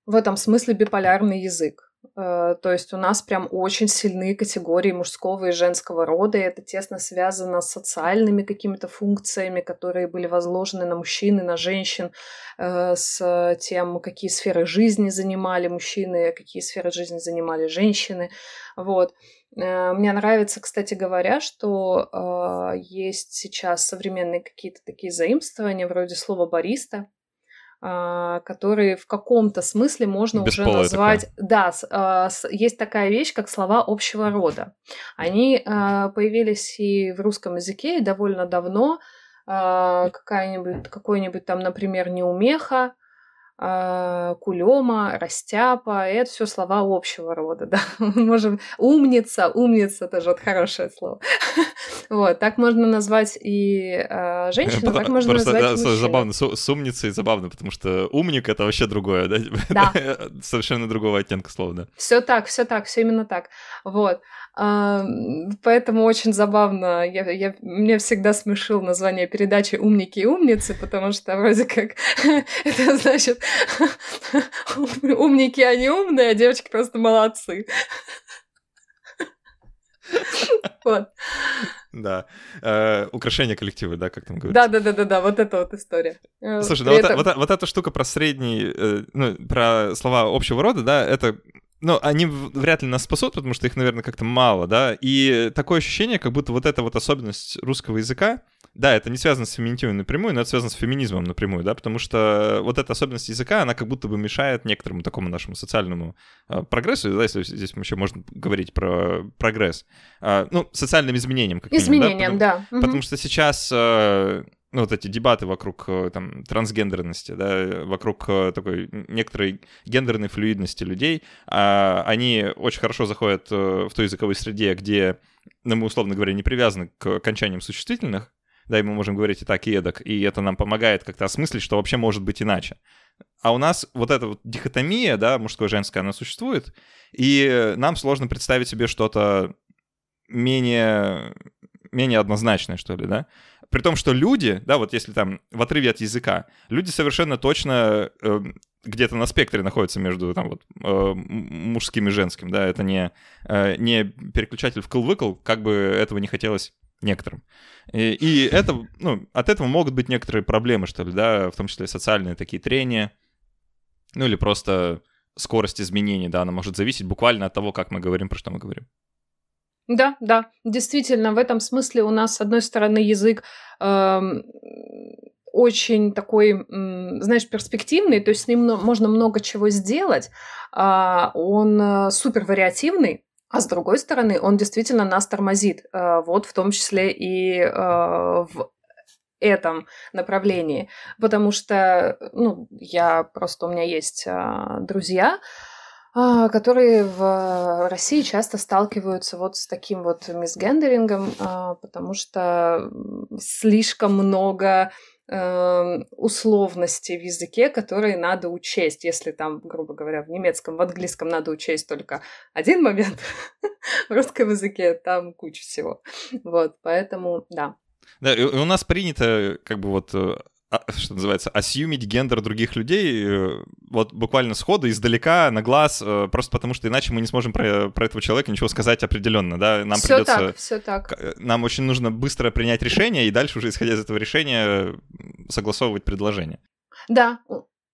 в этом смысле биполярный язык. Э, то есть у нас прям очень сильные категории мужского и женского рода, и это тесно связано с социальными какими-то функциями, которые были возложены на мужчин и на женщин, э, с тем, какие сферы жизни занимали мужчины, какие сферы жизни занимали женщины. Вот. Э, мне нравится, кстати говоря, что есть сейчас современные какие-то такие заимствования, вроде слова «бариста», а, которые в каком-то смысле можно уже назвать... Такое. Да, а, есть такая вещь, как слова общего рода. Они а, появились и в русском языке и довольно давно. Какая-нибудь, какой-нибудь там, например, неумеха, кулема, растяпа, это все слова общего рода, (laughs) да. Можем умница, умница тоже вот хорошее слово. (laughs) Вот, так можно назвать и э, женщину, так можно Просто, назвать да, мужчину.
забавно, с, с умницей забавно, потому что умник — это вообще другое, да?
Да. (laughs)
Совершенно другого оттенка слова, да.
Все так, все так, все именно так. Вот. Поэтому очень забавно. Я, я, мне всегда смешил название передачи «Умники и умницы», потому что вроде как (laughs) это значит (laughs) умники, они умные, а девочки просто молодцы.
Вот. Да. Э, украшение коллектива, да, как там
говорится. Да, да, да, да, да, вот это вот история.
Э, Слушай, ну вот, вот, вот эта штука про средний, э, ну, про слова общего рода, да, это ну, они вряд ли нас спасут, потому что их, наверное, как-то мало, да. И такое ощущение, как будто вот эта вот особенность русского языка, да, это не связано с феминитивом напрямую, но это связано с феминизмом напрямую, да, потому что вот эта особенность языка, она как будто бы мешает некоторому такому нашему социальному э, прогрессу, да, если здесь мы еще можно говорить про прогресс, э, ну, социальным изменениям,
как Изменениям,
минимум,
да.
Потому, потому что сейчас э, ну, вот эти дебаты вокруг там трансгендерности, да, вокруг такой некоторой гендерной флюидности людей, а, они очень хорошо заходят в той языковой среде, где, ну, мы, условно говоря, не привязаны к окончаниям существительных, да, и мы можем говорить и так, и эдак, и это нам помогает как-то осмыслить, что вообще может быть иначе. А у нас вот эта вот дихотомия, да, мужское-женское, она существует, и нам сложно представить себе что-то менее, менее однозначное, что ли, да? При том, что люди, да, вот если там в отрыве от языка, люди совершенно точно э, где-то на спектре находятся между там вот э, мужским и женским, да, это не, э, не переключатель в кл-выкл, как бы этого не хотелось некоторым. И, и это, ну, от этого могут быть некоторые проблемы, что ли, да, в том числе социальные такие трения, ну или просто скорость изменений, да, она может зависеть буквально от того, как мы говорим, про что мы говорим.
Да, да, действительно, в этом смысле у нас, с одной стороны, язык эм, очень такой, м, знаешь, перспективный, то есть с ним можно много чего сделать. А, он э, супер вариативный, а с другой стороны, он действительно нас тормозит, э, вот в том числе и э, в этом направлении, потому что, ну, я просто у меня есть э, друзья, которые в России часто сталкиваются вот с таким вот мисгендерингом, потому что слишком много эм, условностей в языке, которые надо учесть. Если там, грубо говоря, в немецком, в английском надо учесть только один момент, (laughs) в русском языке там куча всего. Вот, поэтому, да.
Да, и у нас принято как бы вот э, что называется, асюмить гендер других людей э, вот буквально сходу, издалека, на глаз, э, просто потому что иначе мы не сможем про, про этого человека ничего сказать определенно, да, нам
все
придется...
так, все так.
Э, нам очень нужно быстро принять решение и дальше уже, исходя из этого решения, согласовывать предложение.
Да,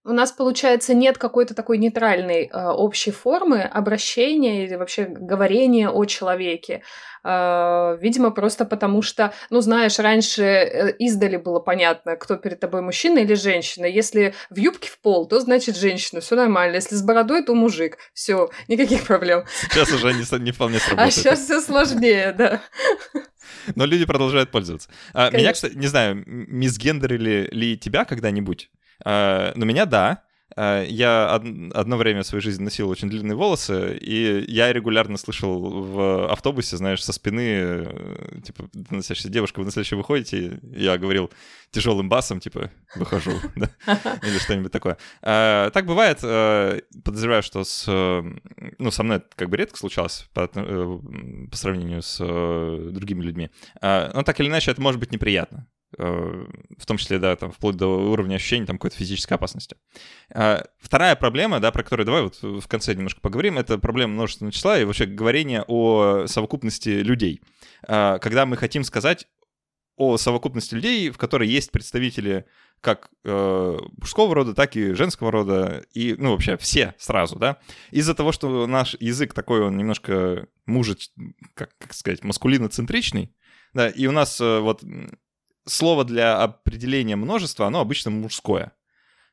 у нас, получается, нет какой-то такой нейтральной э, общей формы обращения или вообще говорения о человеке. Э, видимо, просто потому что, ну, знаешь, раньше э, издали было понятно, кто перед тобой, мужчина или женщина. Если в юбке в пол, то значит женщина, все нормально. Если с бородой, то мужик. Все, никаких проблем.
Сейчас уже не, не вполне сработает.
А сейчас все сложнее, да.
Но люди продолжают пользоваться. А, меня, кстати, не знаю, мисгендерили ли тебя когда-нибудь? А, но меня да. А, я одно время в своей жизни носил очень длинные волосы, и я регулярно слышал в автобусе, знаешь, со спины, э, типа, носящая девушка, вы на следующее выходите, я говорил тяжелым басом, типа, выхожу, (laughs) да, или что-нибудь такое. Так бывает, э, подозреваю, что с, ну, со мной как бы редко случалось по, э, по сравнению с другими людьми. Но так или иначе, это может быть неприятно. Э, в том числе, да, там, вплоть до уровня ощущения там какой-то физической опасности. А, вторая проблема, да, про которую давай вот в конце немножко поговорим, это проблема множественного числа и вообще говорение о совокупности людей. А, когда мы хотим сказать о совокупности людей, в которой есть представители как э, мужского рода, так и женского рода, и, ну, вообще все сразу, да. Из-за того, что наш язык такой, он немножко мужеч... как, как сказать, маскулиноцентричный, да, и у нас э, вот слово для определения множества, оно обычно мужское.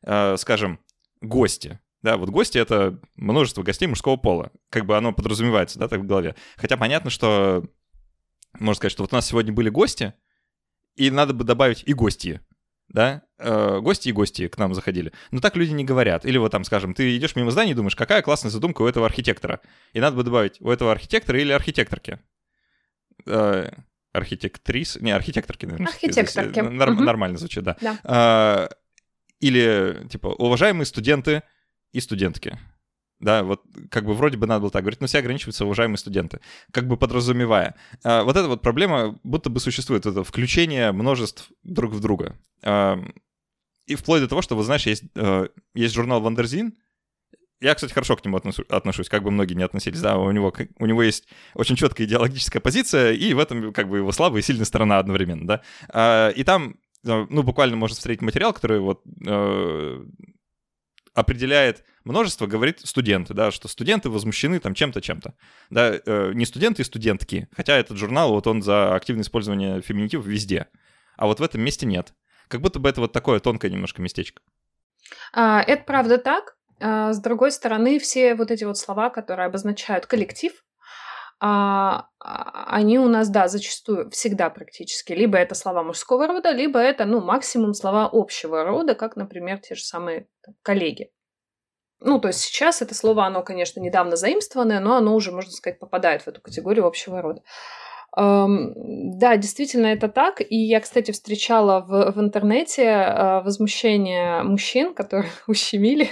Э, скажем, гости. Да, вот гости — это множество гостей мужского пола. Как бы оно подразумевается, да, так в голове. Хотя понятно, что можно сказать, что вот у нас сегодня были гости, и надо бы добавить и гости, да, э, гости и гости к нам заходили. Но так люди не говорят. Или вот там, скажем, ты идешь мимо здания и думаешь, какая классная задумка у этого архитектора. И надо бы добавить у этого архитектора или архитекторки. Э, архитектрис, не, архитекторки, наверное.
Архитекторки. Здесь,
нар- угу. Нормально звучит, да.
да.
А, или, типа, уважаемые студенты и студентки. Да, вот как бы вроде бы надо было так говорить, но все ограничиваются уважаемые студенты, как бы подразумевая. А, вот эта вот проблема будто бы существует, это включение множеств друг в друга. А, и вплоть до того, что, вот знаешь, есть, а, есть журнал Wonderzine, я, кстати, хорошо к нему отношусь, как бы многие не относились, да, у него, у него есть очень четкая идеологическая позиция, и в этом как бы его слабая и сильная сторона одновременно, да. А, и там, э, ну, буквально можно встретить материал, который вот э, определяет множество, говорит студенты, да, что студенты возмущены там чем-то, чем-то. Да, э, не студенты и студентки, хотя этот журнал, вот он за активное использование феминитивов везде, а вот в этом месте нет. Как будто бы это вот такое тонкое немножко местечко.
А, это правда так, с другой стороны, все вот эти вот слова, которые обозначают коллектив, а, а, они у нас, да, зачастую, всегда практически. Либо это слова мужского рода, либо это, ну, максимум слова общего рода, как, например, те же самые там, коллеги. Ну, то есть сейчас это слово, оно, конечно, недавно заимствованное, но оно уже, можно сказать, попадает в эту категорию общего рода. Да, действительно это так. И я, кстати, встречала в, в интернете а, возмущение мужчин, которые (laughs) ущемили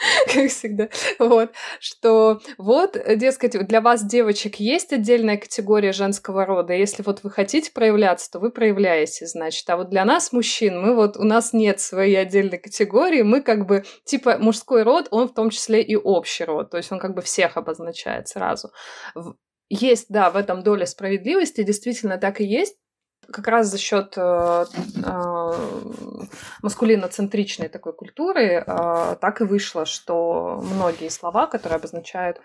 (laughs) как всегда, вот, что вот, дескать, для вас, девочек, есть отдельная категория женского рода, если вот вы хотите проявляться, то вы проявляете, значит, а вот для нас, мужчин, мы вот, у нас нет своей отдельной категории, мы как бы, типа, мужской род, он в том числе и общий род, то есть он как бы всех обозначает сразу. Есть, да, в этом доля справедливости, действительно так и есть, как раз за счет э, э, маскулиноцентричной такой культуры э, так и вышло, что многие слова, которые обозначают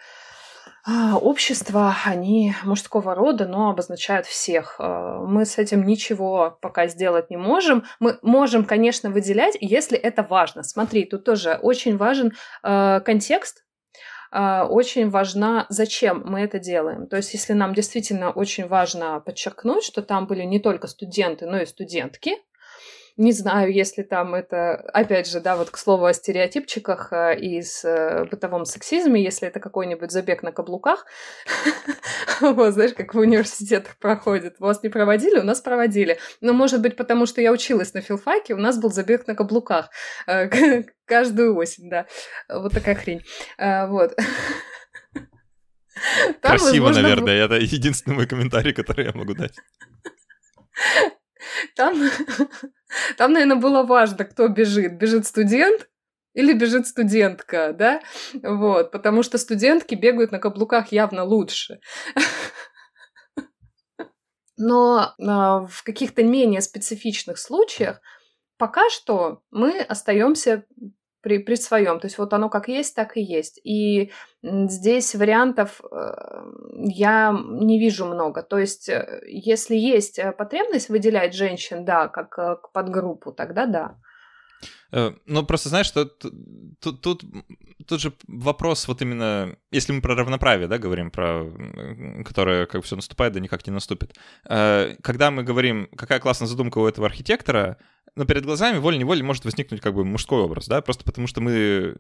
э, общество, они мужского рода, но обозначают всех. Э, мы с этим ничего пока сделать не можем. Мы можем, конечно, выделять, если это важно. Смотри, тут тоже очень важен э, контекст, очень важна, зачем мы это делаем. То есть, если нам действительно очень важно подчеркнуть, что там были не только студенты, но и студентки, не знаю, если там это, опять же, да, вот к слову о стереотипчиках э, и с э, бытовом сексизме, если это какой-нибудь забег на каблуках, (laughs) вот, знаешь, как в университетах проходит. Вас не проводили, у нас проводили. Но, может быть, потому что я училась на филфаке, у нас был забег на каблуках э, каждую осень, да. Вот такая хрень. Вот. (laughs)
Там, Красиво, возможно, наверное, это единственный мой комментарий, который я могу дать.
Там, (laughs) там, наверное, было важно, кто бежит. Бежит студент или бежит студентка, да? Вот, потому что студентки бегают на каблуках явно лучше. Но а, в каких-то менее специфичных случаях пока что мы остаемся при, при своем. То есть вот оно как есть, так и есть. И здесь вариантов э, я не вижу много. То есть э, если есть э, потребность выделять женщин, да, как, подгруппу, тогда да.
Ну, просто знаешь, что тут, тут, тут же вопрос вот именно, если мы про равноправие, да, говорим, про которое как все наступает, да никак не наступит. Когда мы говорим, какая классная задумка у этого архитектора, но перед глазами волей-неволей может возникнуть как бы мужской образ, да, просто потому что мы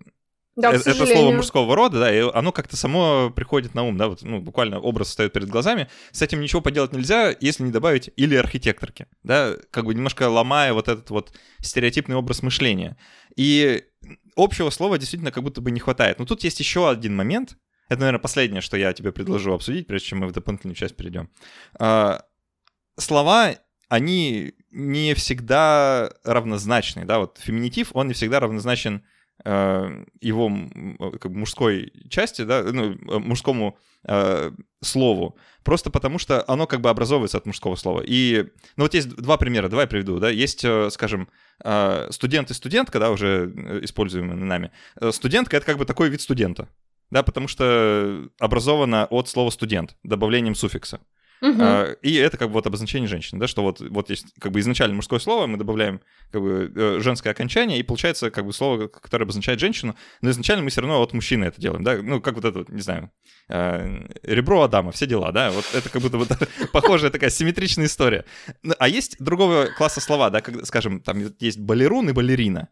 да,
это, это слово мужского рода, да, и оно как-то само приходит на ум, да, вот, ну, буквально образ стоит перед глазами. С этим ничего поделать нельзя, если не добавить или архитекторки, да, как бы немножко ломая вот этот вот стереотипный образ мышления. И общего слова действительно как будто бы не хватает. Но тут есть еще один момент, это, наверное, последнее, что я тебе предложу обсудить, прежде чем мы в дополнительную часть перейдем. А, слова, они не всегда равнозначный, да, вот феминитив, он не всегда равнозначен его как бы, мужской части, да, ну, э, мужскому э, слову, просто потому что оно как бы образовывается от мужского слова. И, ну вот есть два примера, давай приведу, да, есть, э, скажем, э, студент и студентка, да, уже используемые нами. Студентка — это как бы такой вид студента, да, потому что образована от слова студент, добавлением суффикса. Угу. А, и это как бы вот обозначение женщины, да, что вот, вот есть как бы изначально мужское слово, мы добавляем как бы э, женское окончание, и получается как бы слово, которое обозначает женщину, но изначально мы все равно от мужчины это делаем, да, ну как вот это, вот, не знаю, э, ребро Адама, все дела, да, вот это как будто вот (laughs) похожая такая симметричная история. Ну, а есть другого класса слова, да, как, скажем, там есть балерун и балерина,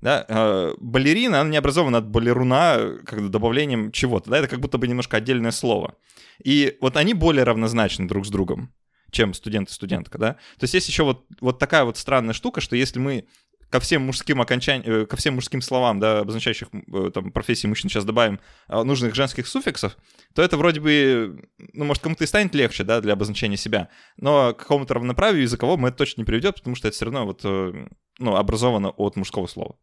да, э, балерина, она не образована от балеруна как добавлением чего-то, да, это как будто бы немножко отдельное слово. И вот они более равнозначны друг с другом, чем студент и студентка, да. То есть есть еще вот, вот такая вот странная штука, что если мы ко всем мужским окончаниям, э, ко всем мужским словам, да, обозначающих э, там профессии мужчин сейчас добавим нужных женских суффиксов, то это вроде бы, ну, может, кому-то и станет легче, да, для обозначения себя, но к какому-то равноправию языковому это точно не приведет, потому что это все равно вот, ну, образовано от мужского слова.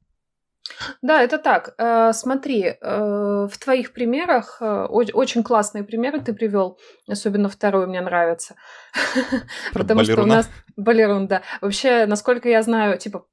Да, это так. Э, смотри, э, в твоих примерах э, очень классные примеры ты привел, особенно второй мне нравится, (laughs) потому что у нас балерун, да. Вообще, насколько я знаю, типа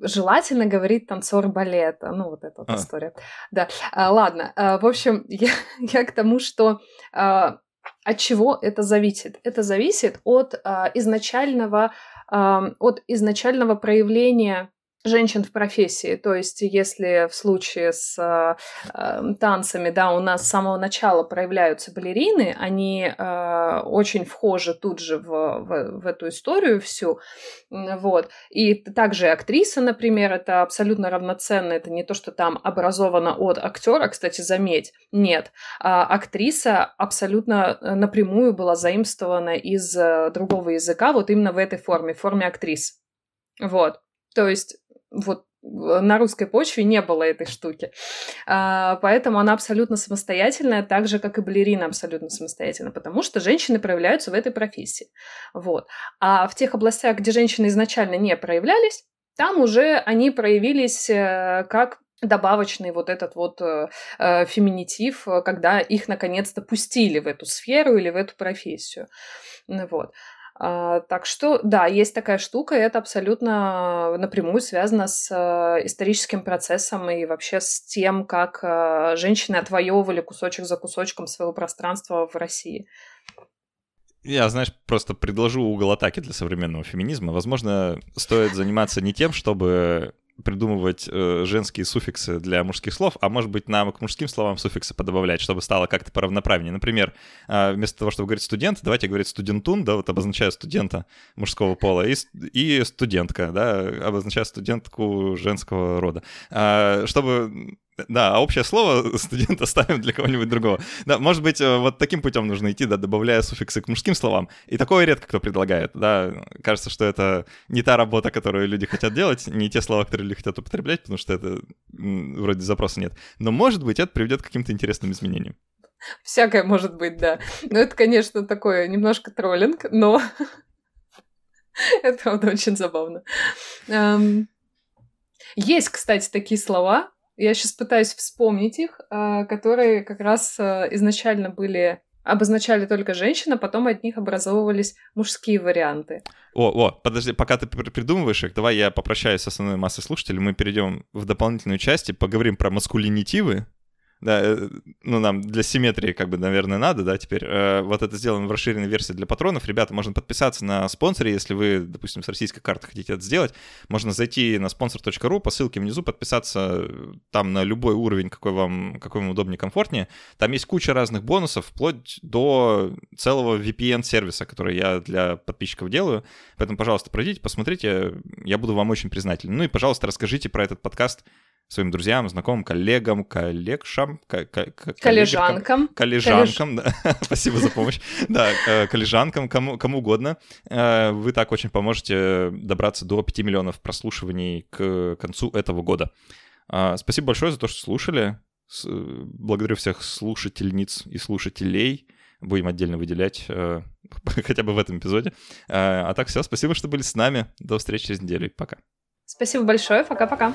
желательно говорить танцор балета, ну вот эта вот а. история. Да, а, ладно. В общем, (laughs) я, я к тому, что от чего это зависит? Это зависит от изначального от изначального проявления женщин в профессии. То есть, если в случае с э, танцами, да, у нас с самого начала проявляются балерины, они э, очень вхожи тут же в, в, в эту историю всю, вот. И также актриса, например, это абсолютно равноценно, это не то, что там образовано от актера, кстати, заметь, нет. А актриса абсолютно э, напрямую была заимствована из э, другого языка, вот именно в этой форме, в форме актрис. Вот. То есть вот на русской почве не было этой штуки. А, поэтому она абсолютно самостоятельная, так же, как и балерина абсолютно самостоятельна, потому что женщины проявляются в этой профессии. Вот. А в тех областях, где женщины изначально не проявлялись, там уже они проявились э, как добавочный вот этот вот э, э феминитив, когда их наконец-то пустили в эту сферу или в эту профессию. Вот. А, так что, да, есть такая штука, и это абсолютно напрямую связано с э, историческим процессом и вообще с тем, как э, женщины отвоевывали кусочек за кусочком своего пространства в России.
Я, знаешь, просто предложу угол атаки для современного феминизма. Возможно, стоит заниматься не тем, чтобы придумывать э, женские суффиксы для мужских слов, а может быть нам к мужским словам суффиксы подобавлять, чтобы стало как-то поравноправнее. Например, э, вместо того, чтобы говорить студент, давайте говорить студентун, да, вот обозначая студента мужского пола, и, и студентка, да, обозначая студентку женского рода. Э, чтобы да, а общее слово (laughs) студент оставим для кого-нибудь другого. Да, может быть, э, вот таким путем нужно идти, да, добавляя суффиксы к мужским словам. И такое редко кто предлагает, да. Кажется, что это не та работа, которую люди хотят делать, не те слова, которые люди хотят употреблять, потому что это вроде запроса нет. Но, может быть, это приведет к каким-то интересным изменениям.
Всякое может быть, да. Но это, конечно, такое немножко троллинг, но (laughs) это, правда, очень забавно. Есть, кстати, такие слова, я сейчас пытаюсь вспомнить их, а, которые как раз а, изначально были обозначали только женщин, а потом от них образовывались мужские варианты.
О, о, подожди, пока ты придумываешь их, давай я попрощаюсь с основной массой слушателей, мы перейдем в дополнительную часть и поговорим про маскулинитивы, да, э, ну, нам для симметрии, как бы, наверное, надо, да, теперь. Э, вот это сделано в расширенной версии для патронов. Ребята, можно подписаться на спонсоре, если вы, допустим, с российской карты хотите это сделать. Можно зайти на sponsor.ru, по ссылке внизу, подписаться там на любой уровень, какой вам, какой вам удобнее, комфортнее. Там есть куча разных бонусов, вплоть до целого VPN-сервиса, который я для подписчиков делаю. Поэтому, пожалуйста, пройдите, посмотрите, я буду вам очень признателен. Ну и, пожалуйста, расскажите про этот подкаст своим друзьям, знакомым, коллегам, коллегшам,
коллежанкам.
Коллежанкам, да. (laughs) Спасибо за помощь. Да, э, коллежанкам, кому, кому угодно. Э, вы так очень поможете добраться до 5 миллионов прослушиваний к концу этого года. А, спасибо большое за то, что слушали. Благодарю всех слушательниц и слушателей. будем отдельно выделять э, (laughs) хотя бы в этом эпизоде. А так все, спасибо, что были с нами. До встречи через неделю. Пока.
Спасибо большое. Пока-пока.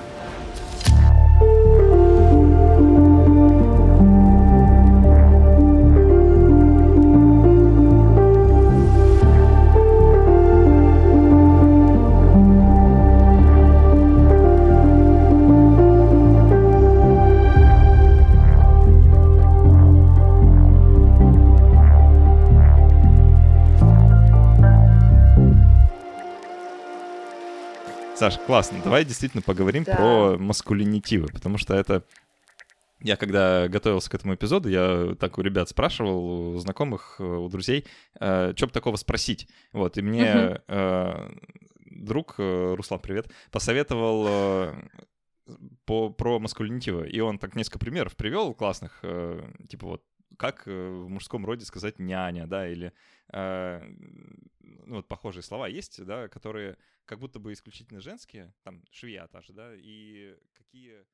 Саш, классно. Давай действительно поговорим да. про маскулинитивы, потому что это... Я когда готовился к этому эпизоду, я так у ребят спрашивал, у знакомых, у друзей, э, что бы такого спросить. Вот, и мне э, друг, э, Руслан, привет, посоветовал э, по, про маскулинитивы. И он так несколько примеров привел классных, э, типа вот как э, в мужском роде сказать няня, да, или э, ну, вот похожие слова есть, да, которые как будто бы исключительно женские, там швея та же, да, и какие